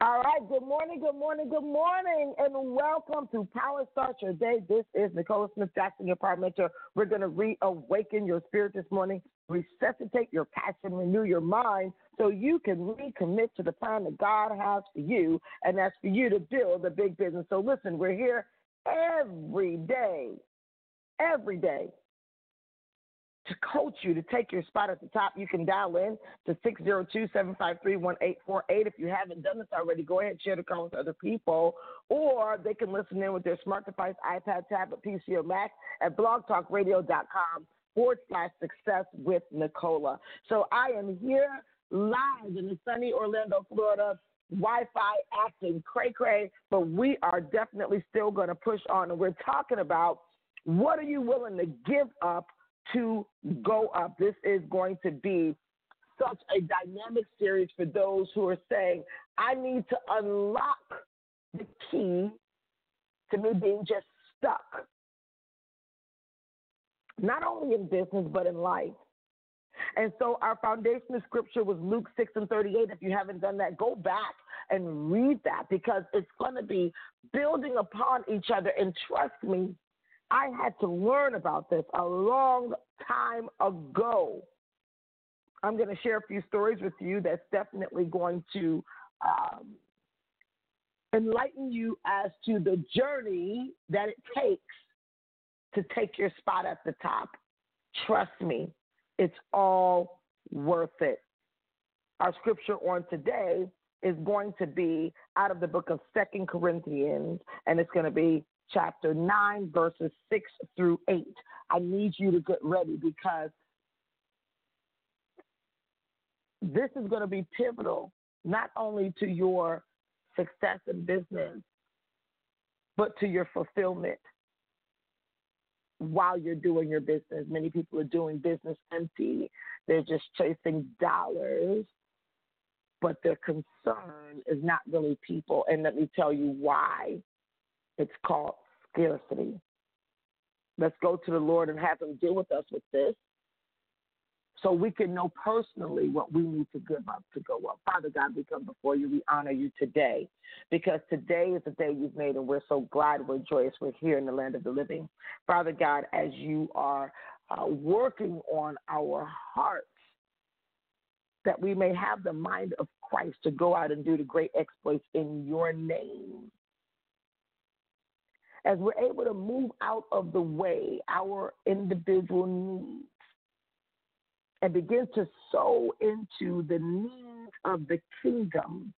All right. Good morning. Good morning. Good morning. And welcome to Power Start Your Day. This is Nicola Smith Jackson, your power mentor. We're going to reawaken your spirit this morning, resuscitate your passion, renew your mind so you can recommit to the plan that God has for you. And that's for you to build a big business. So listen, we're here every day, every day to coach you to take your spot at the top, you can dial in to 602-753-1848. If you haven't done this already, go ahead and share the call with other people. Or they can listen in with their smart device, iPad, tablet, PC, or Mac at blogtalkradio.com forward slash success with Nicola. So I am here live in the sunny Orlando, Florida. Wi-Fi acting cray cray, but we are definitely still going to push on. And we're talking about what are you willing to give up to go up. This is going to be such a dynamic series for those who are saying, I need to unlock the key to me being just stuck. Not only in business, but in life. And so our foundation foundational scripture was Luke 6 and 38. If you haven't done that, go back and read that because it's going to be building upon each other. And trust me, I had to learn about this a long time ago. I'm going to share a few stories with you that's definitely going to um, enlighten you as to the journey that it takes to take your spot at the top. Trust me, it's all worth it. Our scripture on today is going to be out of the book of Second Corinthians, and it's going to be chapter 9, verses 6 through 8. I need you to get ready because this is going to be pivotal not only to your success in business, but to your fulfillment while you're doing your business. Many people are doing business empty, they're just chasing dollars, but their concern is not really people. And let me tell you why it's called scarcity. Let's go to the Lord and have Him deal with us with this so we can know personally what we need to give up to go up. Father God, we come before you. We honor you today because today is the day you've made, and we're so glad, we're joyous, we're here in the land of the living. Father God, as you are uh, working on our hearts, that we may have the mind of Christ to go out and do the great exploits in your name. As we're able to move out of the way our individual needs and begin to sow into the needs of the kingdom.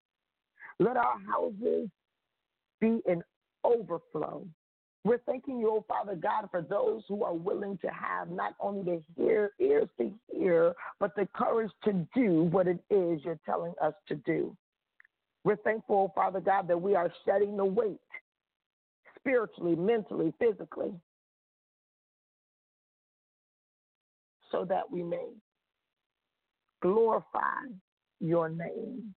Let our houses be in overflow. We're thanking you, oh Father God, for those who are willing to have not only the hear, ears to hear, but the courage to do what it is you're telling us to do. We're thankful, Father God, that we are shedding the weight spiritually, mentally, physically, so that we may glorify your name.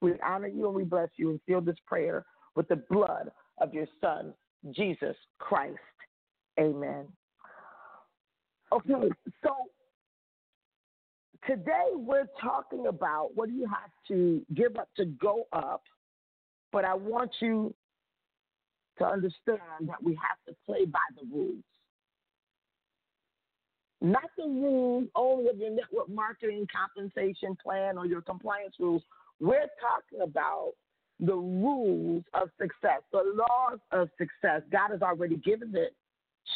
We honor you and we bless you and seal this prayer with the blood of your Son, Jesus Christ. Amen. Okay, so today we're talking about what do you have to give up to go up, but I want you to understand that we have to play by the rules not the rules only of your network marketing compensation plan or your compliance rules. We're talking about the rules of success, the laws of success. God has already given it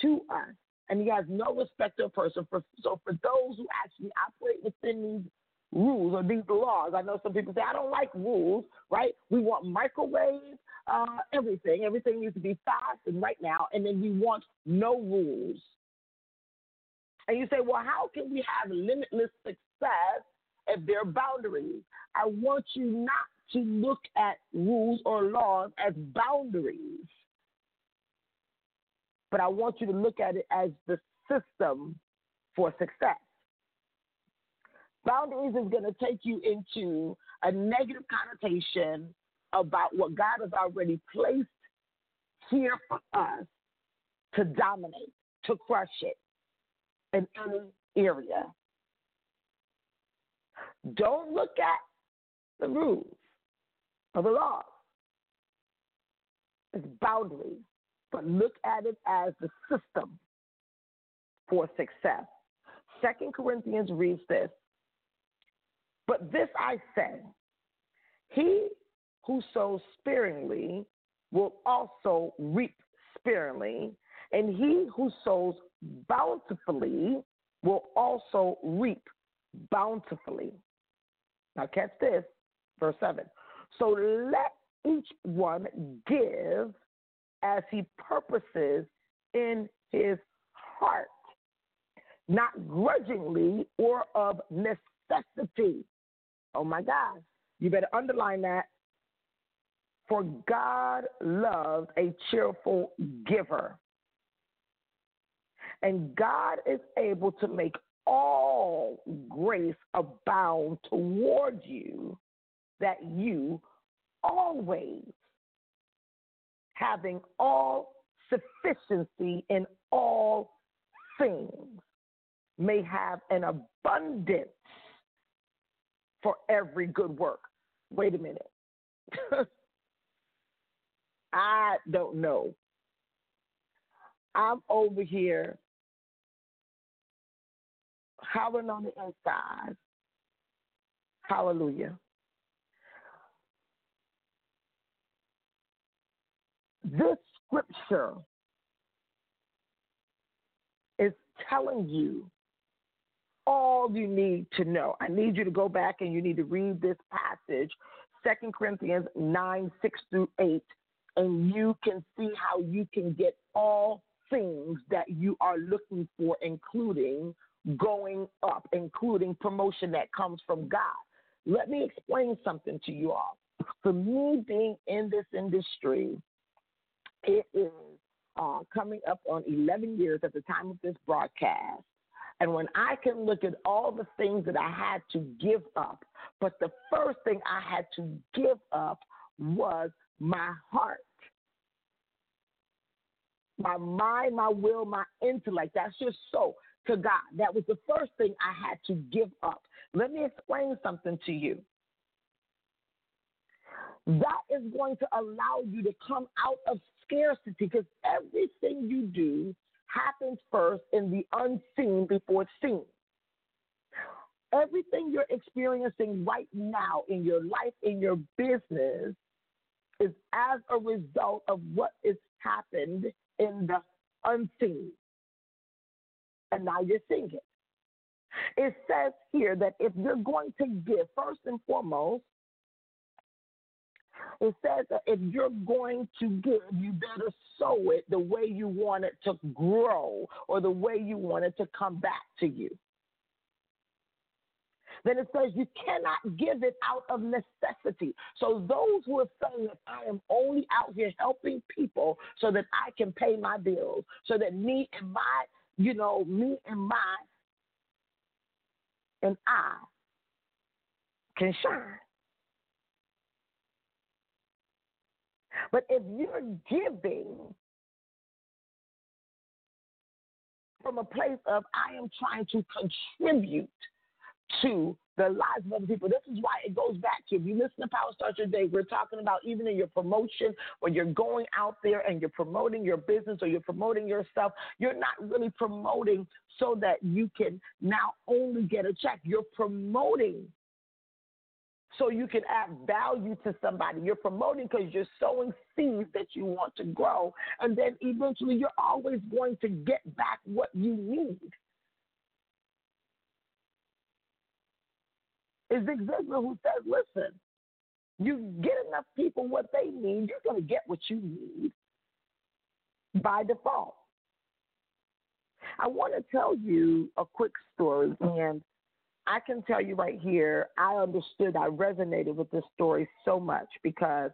to us, and He has no respect of person. For, so, for those who actually operate within these rules or these laws, I know some people say, I don't like rules, right? We want microwave, uh, everything. Everything needs to be fast and right now, and then we want no rules. And you say, well, how can we have limitless success if there are boundaries? I want you not to look at rules or laws as boundaries, but I want you to look at it as the system for success. Boundaries is going to take you into a negative connotation about what God has already placed here for us to dominate, to crush it, in any area. Don't look at the rules or the laws as boundaries, but look at it as the system for success. Second Corinthians reads this, but this I say, he who sows sparingly will also reap sparingly, and he who sows bountifully will also reap bountifully. Now, catch this, verse 7. So let each one give as he purposes in his heart, not grudgingly or of necessity. Oh my God. You better underline that. For God loves a cheerful giver. And God is able to make all grace abound toward you, that you always having all sufficiency in all things may have an abundance for every good work. Wait a minute. I don't know. I'm over here howling on the inside. Hallelujah. This scripture is telling you all you need to know. I need you to go back and you need to read this passage, Second Corinthians 9, 6 through 8, and you can see how you can get all things that you are looking for, including going up, including promotion that comes from God. Let me explain something to you all. For me being in this industry, it is uh, coming up on 11 years at the time of this broadcast. And when I can look at all the things that I had to give up, but the first thing I had to give up was my heart. My mind, my will, my intellect. That's just so to God. That was the first thing I had to give up. Let me explain something to you. That is going to allow you to come out of scarcity because everything you do happens first in the unseen before it's seen. Everything you're experiencing right now in your life, in your business, is as a result of what has happened in the unseen. And now you're seeing it. It says here that if you're going to give, first and foremost, it says that if you're going to give, you better sow it the way you want it to grow or the way you want it to come back to you. Then it says you cannot give it out of necessity. So those who are saying that I am only out here helping people so that I can pay my bills, so that me and my, you know, me and my and I can shine. But if you're giving from a place of I am trying to contribute to the lives of other people. This is why it goes back to if you listen to Power Start Your Day, we're talking about even in your promotion, when you're going out there and you're promoting your business or you're promoting yourself, you're not really promoting so that you can now only get a check. You're promoting so you can add value to somebody. You're promoting because you're sowing seeds that you want to grow. And then eventually you're always going to get back what you need. Is Zig Ziglar who says, listen, you get enough people what they need, you're going to get what you need by default. I want to tell you a quick story, and I can tell you right here, I understood, I resonated with this story so much because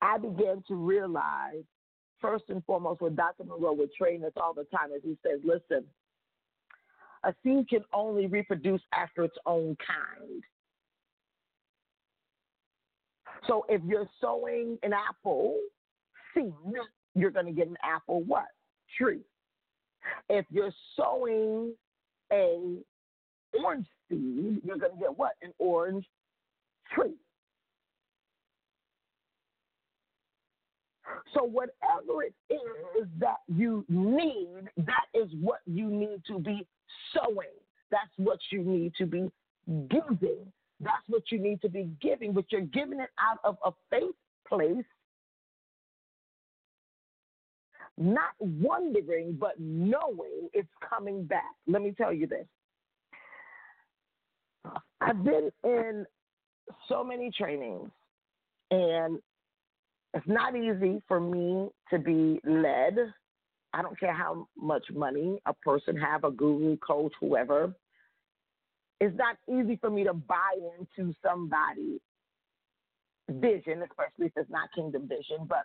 I began to realize, first and foremost, what Dr. Munroe would train us all the time, as he says, listen, a seed can only reproduce after its own kind. So if you're sowing an apple seed, you're going to get an apple what? Tree. If you're sowing a orange seed, you're going to get what? An orange tree. So whatever it is that you need, that is what you need to be sowing. That's what you need to be giving. That's what you need to be giving, but you're giving it out of a faith place not wondering, but knowing it's coming back. Let me tell you this. I've been in so many trainings, and it's not easy for me to be led. I don't care how much money a person have, a guru, coach, whoever. It's not easy for me to buy into somebody's vision, especially if it's not kingdom vision. But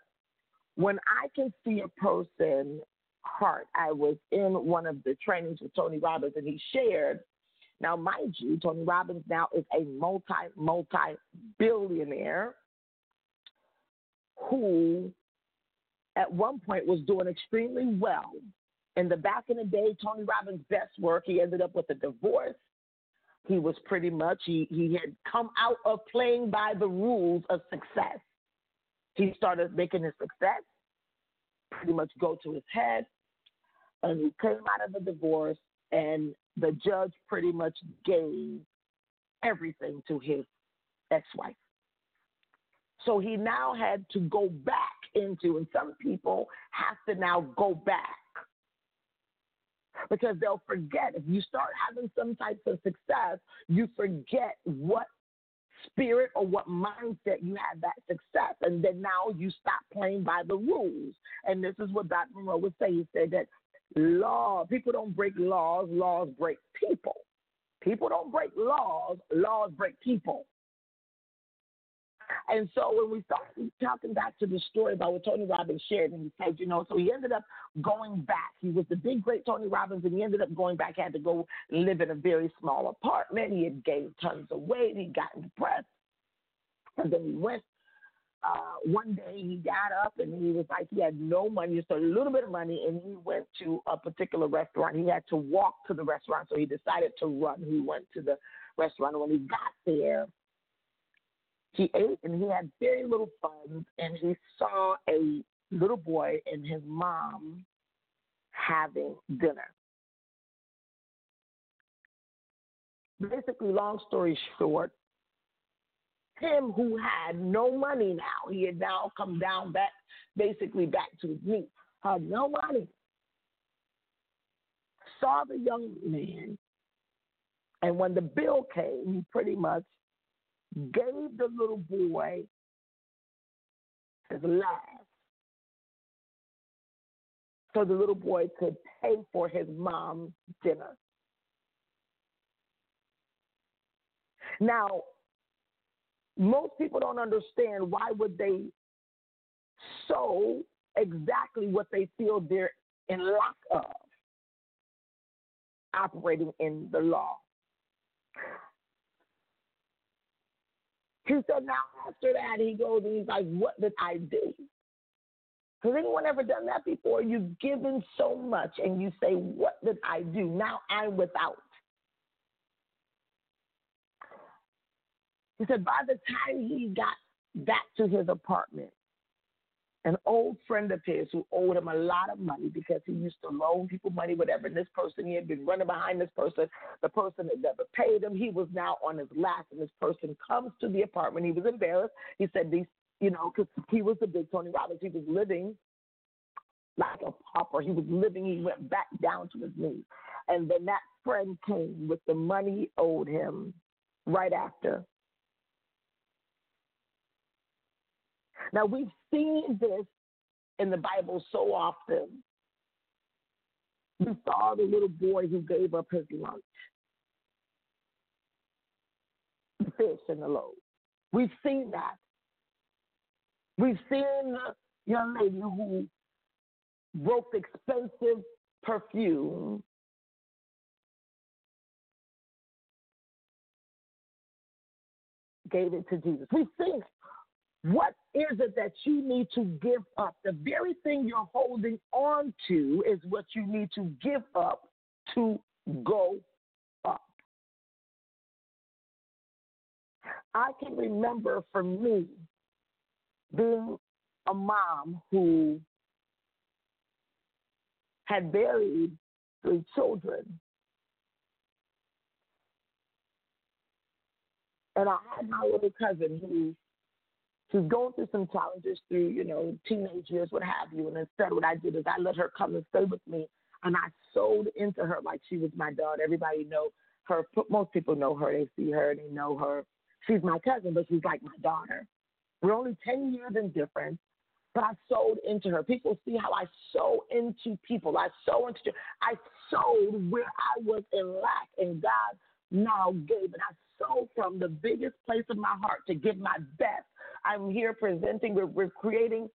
when I can see a person heart, I was in one of the trainings with Tony Robbins, and he shared. Now, mind you, Tony Robbins now is a multi multi billionaire who, at one point, was doing extremely well in the back in the day, Tony Robbins' best work, he ended up with a divorce. He was pretty much he he had come out of playing by the rules of success. He started making his success pretty much go to his head, and he came out of the divorce, and the judge pretty much gave everything to his ex-wife. So he now had to go back into, and some people have to now go back because they'll forget. If you start having some types of success, you forget what spirit or what mindset you had that success. And then now you stop playing by the rules. And this is what Dr. Munroe would say. He said that law, people don't break laws, laws break people. People don't break laws, laws break people. And so when we started talking back to the story about what Tony Robbins shared, and he said, you know, so he ended up going back. He was the big, great Tony Robbins, and he ended up going back, He had to go live in a very small apartment. He had gained tons of weight. He got depressed. And then he went uh, one day he got up and he was like he had no money, just a little bit of money, and he went to a particular restaurant. He had to walk to the restaurant, so he decided to run. He went to the restaurant. When he got there, he ate and he had very little funds, and he saw a little boy and his mom having dinner. Basically, long story short, him who had no money now, he had now come down back, basically back to his knees, had no money, saw the young man, and when the bill came, he pretty much gave the little boy his life so the little boy could pay for his mom's dinner. Now, most people don't understand why would they sow exactly what they feel they're in lack of operating in the law. He said, now after that, he goes and he's like, what did I do? Has anyone ever done that before? You've given so much and you say, what did I do? Now I'm without. He said, by the time he got back to his apartment, an old friend of his who owed him a lot of money because he used to loan people money, whatever. And this person, he had been running behind this person. The person had never paid him. He was now on his last, and this person comes to the apartment. He was embarrassed. He said, "These, you know, because he was the big Tony Robbins. He was living like a pauper. He was living. He went back down to his knees, and then that friend came with the money he owed him right after Now, we've seen this in the Bible so often. We saw the little boy who gave up his lunch, the fish and the loaves. We've seen that. We've seen the young lady who broke expensive perfume gave it to Jesus. We've seen it. What is it that you need to give up? The very thing you're holding on to is what you need to give up to go up. I can remember for me being a mom who had buried three children. And I had my little cousin who she's going through some challenges through, you know, teenage years, what have you. And instead, what I did is I let her come and stay with me, and I sold into her like she was my daughter. Everybody know her. Most people know her. They see her. They know her. She's my cousin, but she's like my daughter. We're only ten years in difference, but I sold into her. People see how I sow into people. I sow into. I sold where I was in lack, and God now gave, and I sold from the biggest place of my heart to give my best I'm here presenting. We're, we're creating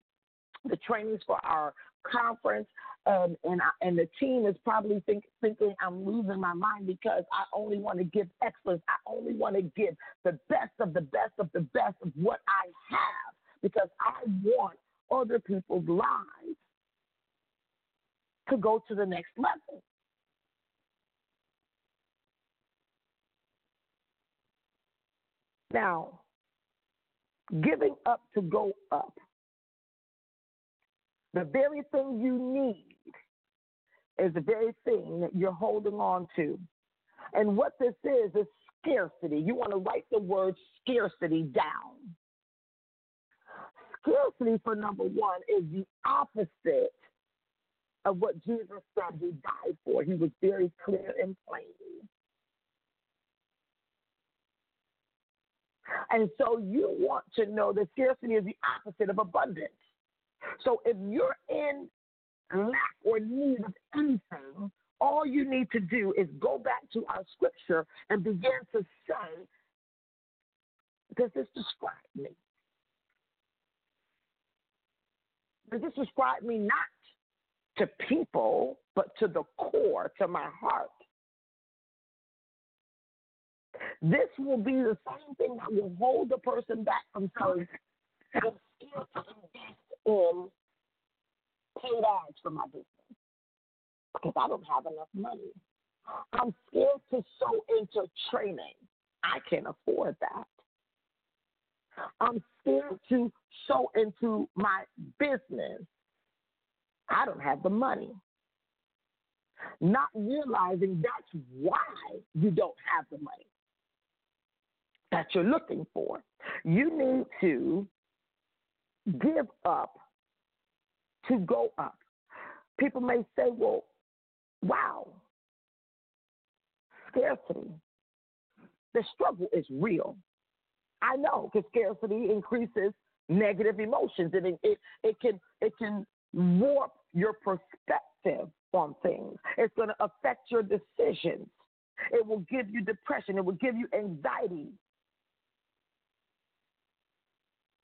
the trainings for our conference, and and, I, and the team is probably think, thinking I'm losing my mind because I only want to give excellence. I only want to give the best of the best of the best of what I have because I want other people's lives to go to the next level. Now, giving up to go up, the very thing you need is the very thing that you're holding on to. And what this is, is scarcity. You want to write the word scarcity down. Scarcity, for number one, is the opposite of what Jesus said he died for. He was very clear and plain. And so you want to know that scarcity is the opposite of abundance. So if you're in lack or need of anything, all you need to do is go back to our scripture and begin to say, Does this describe me? Does this describe me not to people, but to the core, to my heart? This will be the same thing that will hold the person back from saying, I'm scared to invest in paid ads for my business because I don't have enough money. I'm scared to sow into training. I can't afford that. I'm scared to sow into my business. I don't have the money. Not realizing that's why you don't have the money that you're looking for. You need to give up to go up. People may say, well, wow, scarcity. The struggle is real. I know because scarcity increases negative emotions and it, it, it can it can warp your perspective on things. It's going to affect your decisions. It will give you depression. It will give you anxiety.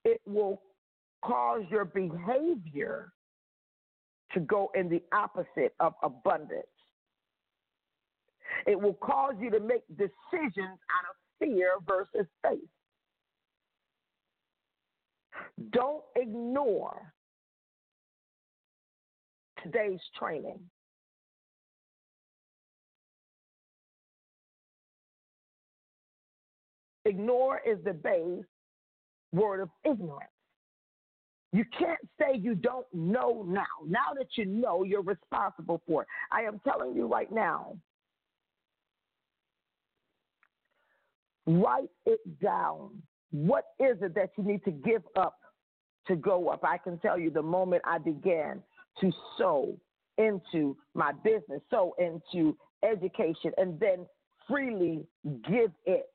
It will cause your behavior to go in the opposite of abundance. It will cause you to make decisions out of fear versus faith. Don't ignore today's training. Ignore is the base word of ignorance. You can't say you don't know now. Now that you know, you're responsible for it. I am telling you right now, write it down. What is it that you need to give up to go up? I can tell you the moment I began to sow into my business, sow into education, and then freely give it.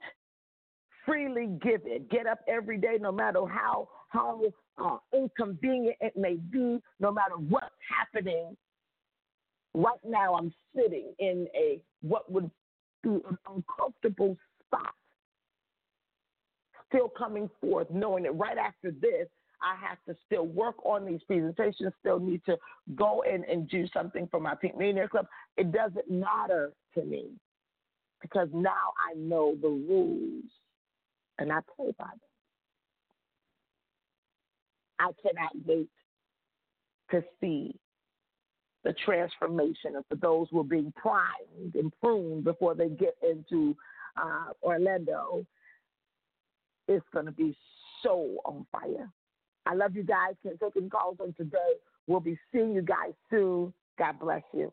Freely give it. Get up every day, no matter how how uh, inconvenient it may be, no matter what's happening. Right now, I'm sitting in a what would be an uncomfortable spot, still coming forth, knowing that right after this, I have to still work on these presentations, still need to go in and do something for my Pink Millionaire Club. It doesn't matter to me because now I know the rules and I play by them. I cannot wait to see the transformation of those who are being primed and pruned before they get into uh, Orlando. It's going to be so on fire. I love you guys. Can't take any calls on today. We'll be seeing you guys soon. God bless you.